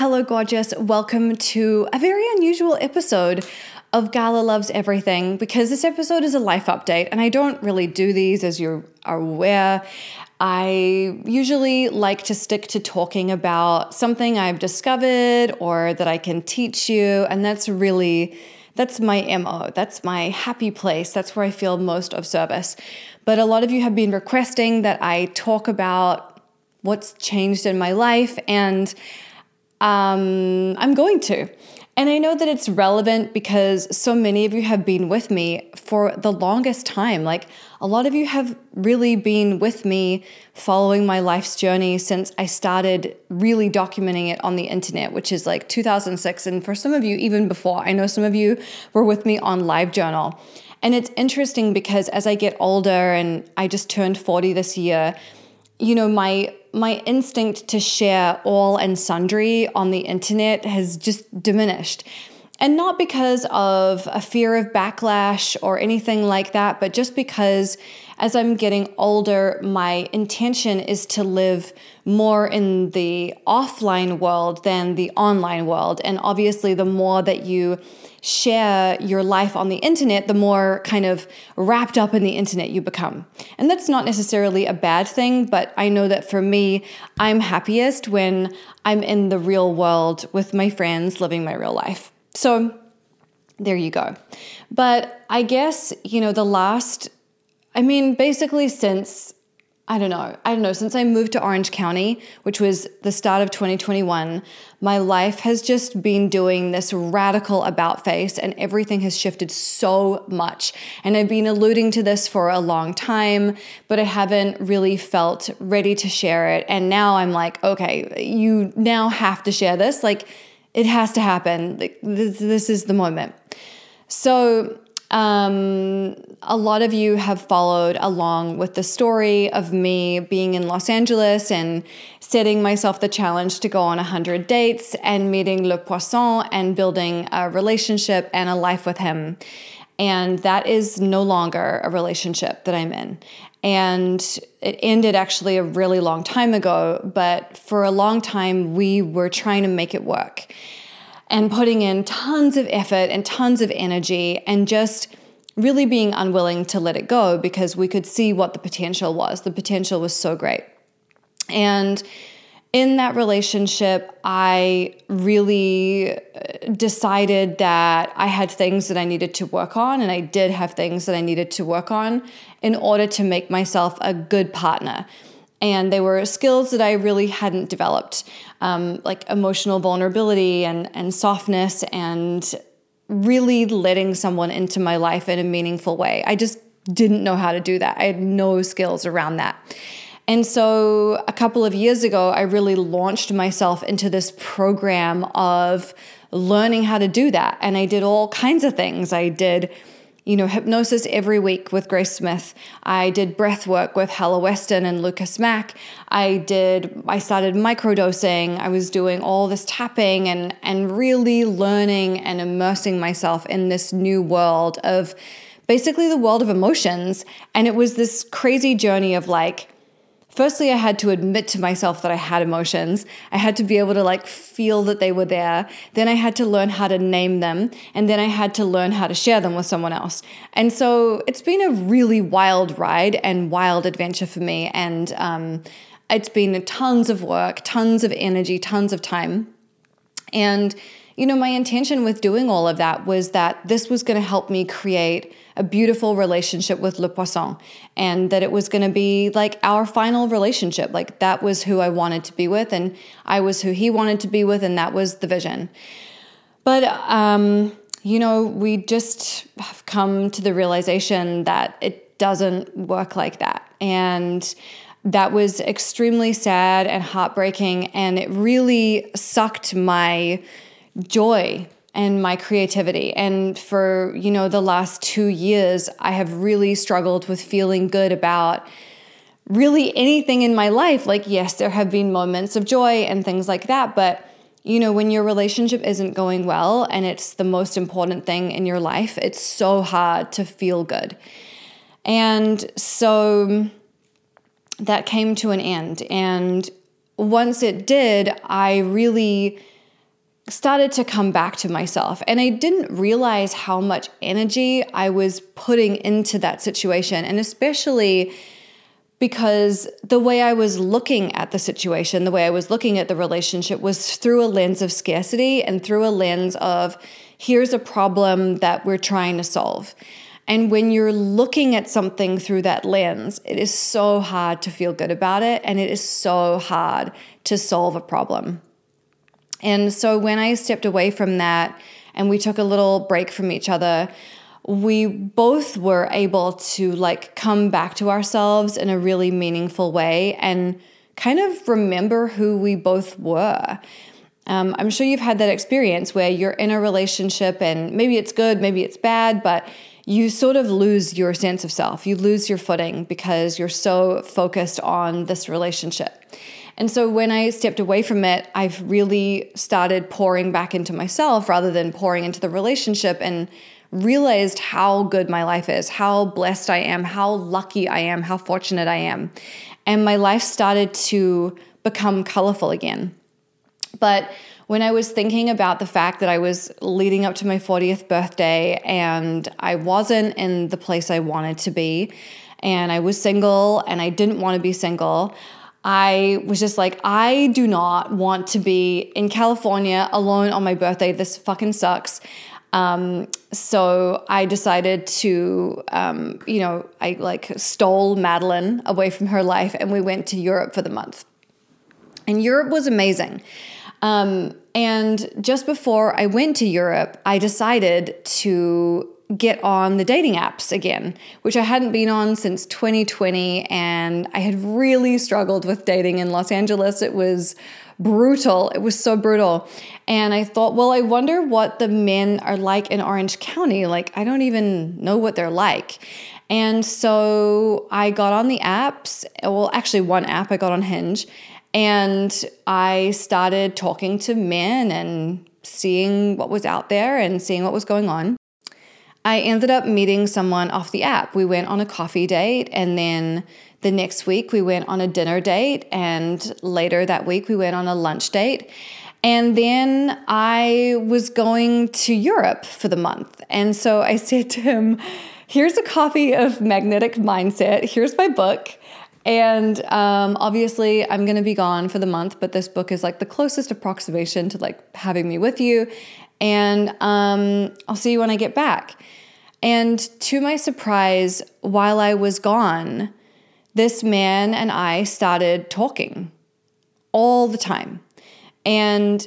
Hello, gorgeous. Welcome to a very unusual episode of Gala Loves Everything because this episode is a life update, and I don't really do these as you are aware. I usually like to stick to talking about something I've discovered or that I can teach you, and that's really that's my MO. That's my happy place. That's where I feel most of service. But a lot of you have been requesting that I talk about what's changed in my life and um, I'm going to. And I know that it's relevant because so many of you have been with me for the longest time. Like a lot of you have really been with me following my life's journey since I started really documenting it on the internet, which is like 2006. And for some of you, even before, I know some of you were with me on LiveJournal. And it's interesting because as I get older and I just turned 40 this year, you know, my my instinct to share all and sundry on the internet has just diminished. And not because of a fear of backlash or anything like that, but just because as I'm getting older, my intention is to live more in the offline world than the online world. And obviously, the more that you share your life on the internet, the more kind of wrapped up in the internet you become. And that's not necessarily a bad thing, but I know that for me, I'm happiest when I'm in the real world with my friends living my real life. So there you go. But I guess, you know, the last, I mean, basically since I don't know. I don't know. Since I moved to Orange County, which was the start of 2021, my life has just been doing this radical about face and everything has shifted so much. And I've been alluding to this for a long time, but I haven't really felt ready to share it. And now I'm like, okay, you now have to share this. Like, it has to happen. This, this is the moment. So, um, a lot of you have followed along with the story of me being in Los Angeles and setting myself the challenge to go on 100 dates and meeting Le Poisson and building a relationship and a life with him. And that is no longer a relationship that I'm in. And it ended actually a really long time ago, but for a long time, we were trying to make it work and putting in tons of effort and tons of energy and just really being unwilling to let it go because we could see what the potential was. The potential was so great. And in that relationship, I really uh, decided that I had things that I needed to work on, and I did have things that I needed to work on in order to make myself a good partner and they were skills that I really hadn't developed, um, like emotional vulnerability and and softness, and really letting someone into my life in a meaningful way. I just didn't know how to do that. I had no skills around that. And so a couple of years ago, I really launched myself into this program of learning how to do that. And I did all kinds of things. I did you know, hypnosis every week with Grace Smith. I did breath work with Hella Weston and Lucas Mack. I did I started microdosing. I was doing all this tapping and and really learning and immersing myself in this new world of basically the world of emotions. And it was this crazy journey of like firstly, I had to admit to myself that I had emotions. I had to be able to like feel that they were there. Then I had to learn how to name them. And then I had to learn how to share them with someone else. And so it's been a really wild ride and wild adventure for me. And um, it's been tons of work, tons of energy, tons of time. And you know, my intention with doing all of that was that this was going to help me create a beautiful relationship with Le Poisson and that it was going to be like our final relationship. Like that was who I wanted to be with and I was who he wanted to be with and that was the vision. But, um, you know, we just have come to the realization that it doesn't work like that. And that was extremely sad and heartbreaking. And it really sucked my joy and my creativity. And for, you know, the last 2 years, I have really struggled with feeling good about really anything in my life. Like yes, there have been moments of joy and things like that, but you know, when your relationship isn't going well and it's the most important thing in your life, it's so hard to feel good. And so that came to an end. And once it did, I really started to come back to myself. And I didn't realize how much energy I was putting into that situation. And especially because the way I was looking at the situation, the way I was looking at the relationship was through a lens of scarcity and through a lens of here's a problem that we're trying to solve. And when you're looking at something through that lens, it is so hard to feel good about it and it is so hard to solve a problem. And so when I stepped away from that and we took a little break from each other, we both were able to like come back to ourselves in a really meaningful way and kind of remember who we both were. Um, I'm sure you've had that experience where you're in a relationship and maybe it's good, maybe it's bad, but you sort of lose your sense of self. You lose your footing because you're so focused on this relationship. And so when I stepped away from it, I've really started pouring back into myself rather than pouring into the relationship and realized how good my life is, how blessed I am, how lucky I am, how fortunate I am. And my life started to become colorful again. But when I was thinking about the fact that I was leading up to my 40th birthday and I wasn't in the place I wanted to be, and I was single and I didn't want to be single, I was just like, I do not want to be in California alone on my birthday. This fucking sucks. Um, so I decided to, um, you know, I like stole Madeline away from her life and we went to Europe for the month. And Europe was amazing. Um, and just before I went to Europe, I decided to get on the dating apps again, which I hadn't been on since 2020. And I had really struggled with dating in Los Angeles. It was brutal. It was so brutal. And I thought, well, I wonder what the men are like in Orange County. Like, I don't even know what they're like. And so I got on the apps. Well, actually, one app I got on Hinge. And I started talking to men and seeing what was out there and seeing what was going on. I ended up meeting someone off the app. We went on a coffee date and then the next week, we went on a dinner date, and later that week, we went on a lunch date. And then I was going to Europe for the month. And so I said to him, Here's a copy of Magnetic Mindset. Here's my book. And um, obviously, I'm going to be gone for the month, but this book is like the closest approximation to like having me with you. And um, I'll see you when I get back. And to my surprise, while I was gone, this man and I started talking all the time. And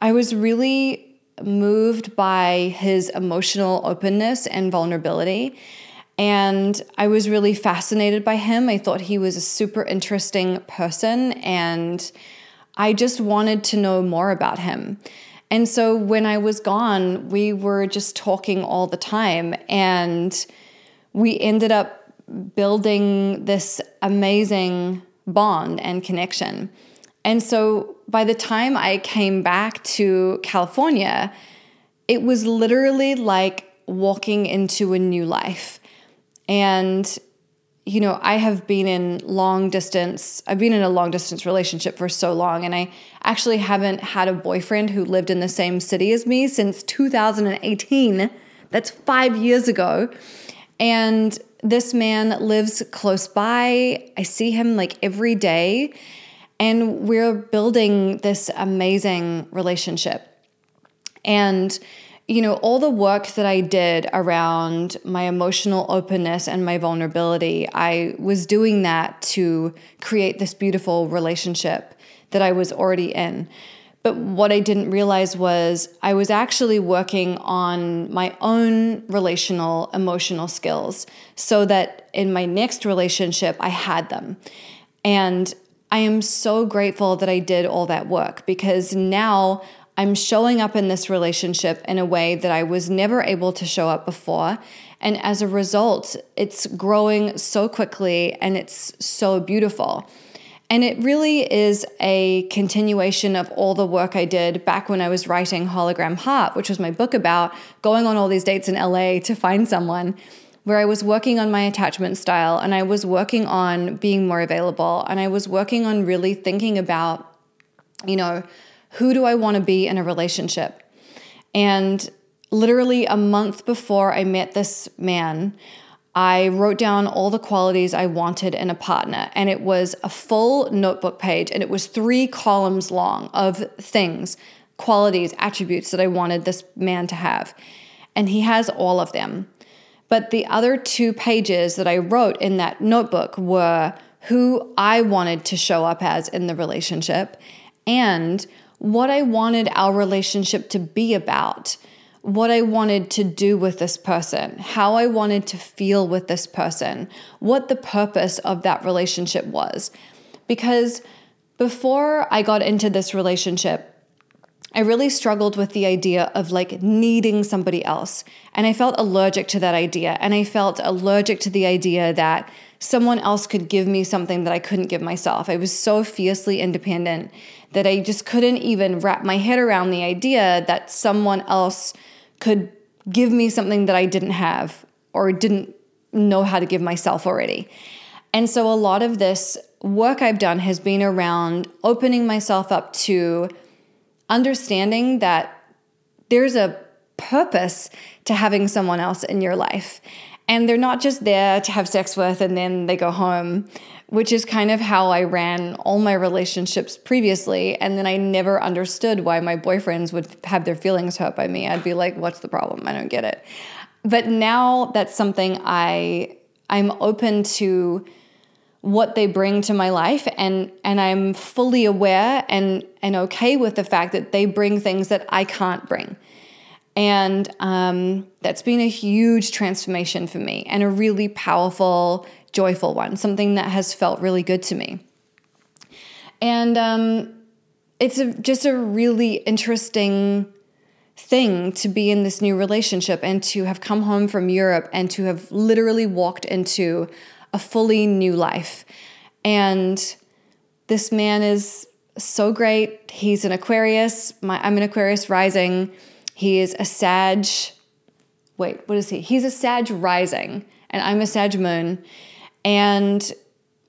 I was really moved by his emotional openness and vulnerability. And I was really fascinated by him. I thought he was a super interesting person. And I just wanted to know more about him. And so when I was gone, we were just talking all the time. And we ended up building this amazing bond and connection. And so by the time I came back to California, it was literally like walking into a new life. And, you know, I have been in long distance, I've been in a long distance relationship for so long, and I actually haven't had a boyfriend who lived in the same city as me since 2018. That's five years ago. And this man lives close by. I see him like every day. And we're building this amazing relationship. And, you know, all the work that I did around my emotional openness and my vulnerability, I was doing that to create this beautiful relationship that I was already in. But what I didn't realize was I was actually working on my own relational, emotional skills so that in my next relationship, I had them. And I am so grateful that I did all that work because now I'm showing up in this relationship in a way that I was never able to show up before. And as a result, it's growing so quickly and it's so beautiful. And it really is a continuation of all the work I did back when I was writing Hologram Heart, which was my book about going on all these dates in LA to find someone, where I was working on my attachment style and I was working on being more available and I was working on really thinking about, you know, who do I want to be in a relationship? And literally a month before I met this man, I wrote down all the qualities I wanted in a partner, and it was a full notebook page, and it was three columns long of things, qualities, attributes that I wanted this man to have. And he has all of them. But the other two pages that I wrote in that notebook were who I wanted to show up as in the relationship and what I wanted our relationship to be about what I wanted to do with this person, how I wanted to feel with this person, what the purpose of that relationship was. Because before I got into this relationship, I really struggled with the idea of like needing somebody else. And I felt allergic to that idea. And I felt allergic to the idea that someone else could give me something that I couldn't give myself. I was so fiercely independent that I just couldn't even wrap my head around the idea that someone else could give me something that I didn't have or didn't know how to give myself already. And so a lot of this work I've done has been around opening myself up to understanding that there's a purpose to having someone else in your life. And they're not just there to have sex with and then they go home which is kind of how I ran all my relationships previously. And then I never understood why my boyfriends would have their feelings hurt by me. I'd be like, what's the problem? I don't get it. But now that's something I I'm open to what they bring to my life and and I'm fully aware and and okay with the fact that they bring things that I can't bring. And um, that's been a huge transformation for me and a really powerful joyful one, something that has felt really good to me. And um, it's a, just a really interesting thing to be in this new relationship and to have come home from Europe and to have literally walked into a fully new life. And this man is so great. He's an Aquarius. My, I'm an Aquarius rising. He is a Sag. Wait, what is he? He's a Sag rising, and I'm a Sag moon. And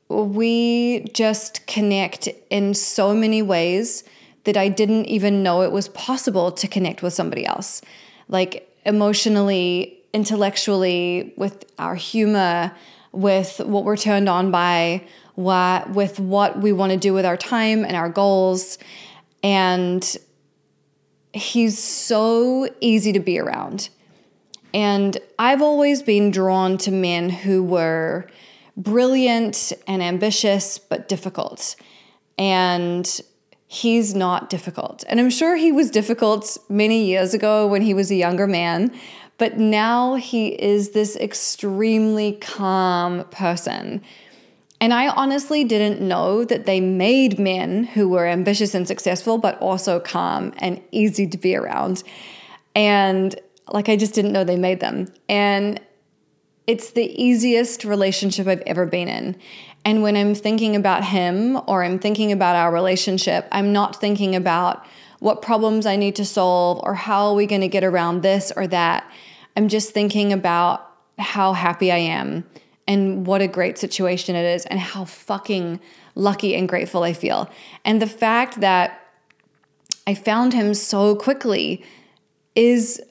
we just connect in so many ways that I didn't even know it was possible to connect with somebody else. Like emotionally, intellectually, with our humor, with what we're turned on by, what, with what we want to do with our time and our goals. And he's so easy to be around. And I've always been drawn to men who were brilliant and ambitious, but difficult. And he's not difficult. And I'm sure he was difficult many years ago when he was a younger man, but now he is this extremely calm person. And I honestly didn't know that they made men who were ambitious and successful, but also calm and easy to be around. And like, I just didn't know they made them. And it's the easiest relationship I've ever been in. And when I'm thinking about him or I'm thinking about our relationship, I'm not thinking about what problems I need to solve or how are we going to get around this or that. I'm just thinking about how happy I am and what a great situation it is and how fucking lucky and grateful I feel. And the fact that I found him so quickly is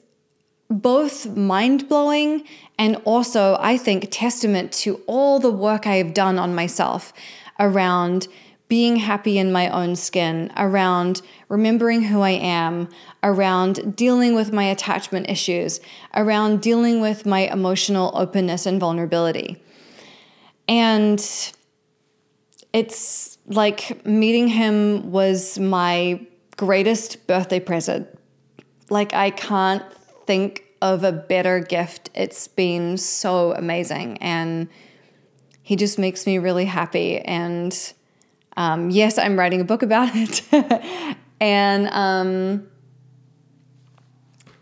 both mind blowing and also, I think, testament to all the work I have done on myself around being happy in my own skin, around remembering who I am, around dealing with my attachment issues, around dealing with my emotional openness and vulnerability. And it's like meeting him was my greatest birthday present. Like, I can't think of a better gift. It's been so amazing. And he just makes me really happy. And um, yes, I'm writing a book about it. And um,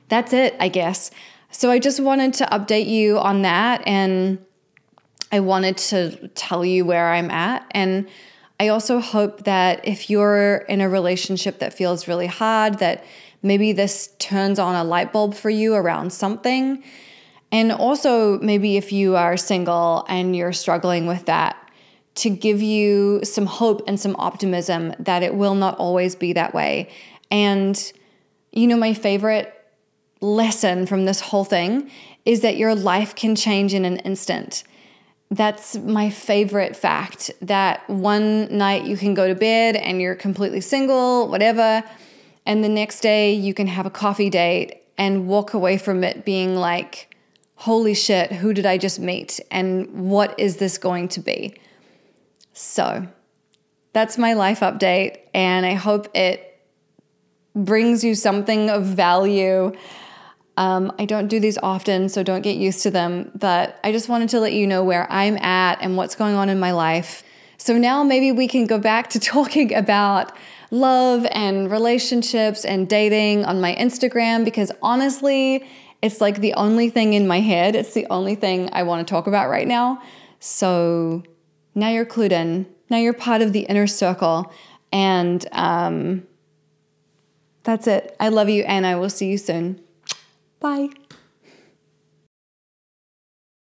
that's it, I guess. So I just wanted to update you on that. And I wanted to tell you where I'm at. And I also hope that if you're in a relationship that feels really hard, that Maybe this turns on a light bulb for you around something. And also, maybe if you are single and you're struggling with that, to give you some hope and some optimism that it will not always be that way. And, you know, my favorite lesson from this whole thing is that your life can change in an instant. That's my favorite fact that one night you can go to bed and you're completely single, whatever, and the next day you can have a coffee date and walk away from it being like, holy shit, who did I just meet? And what is this going to be? So that's my life update, and I hope it brings you something of value. Um, I don't do these often, so don't get used to them, but I just wanted to let you know where I'm at and what's going on in my life. So now maybe we can go back to talking about love and relationships and dating on my Instagram because honestly, it's like the only thing in my head. It's the only thing I want to talk about right now. So now you're clued in. Now you're part of the inner circle. And um, that's it. I love you, and I will see you soon. Bye.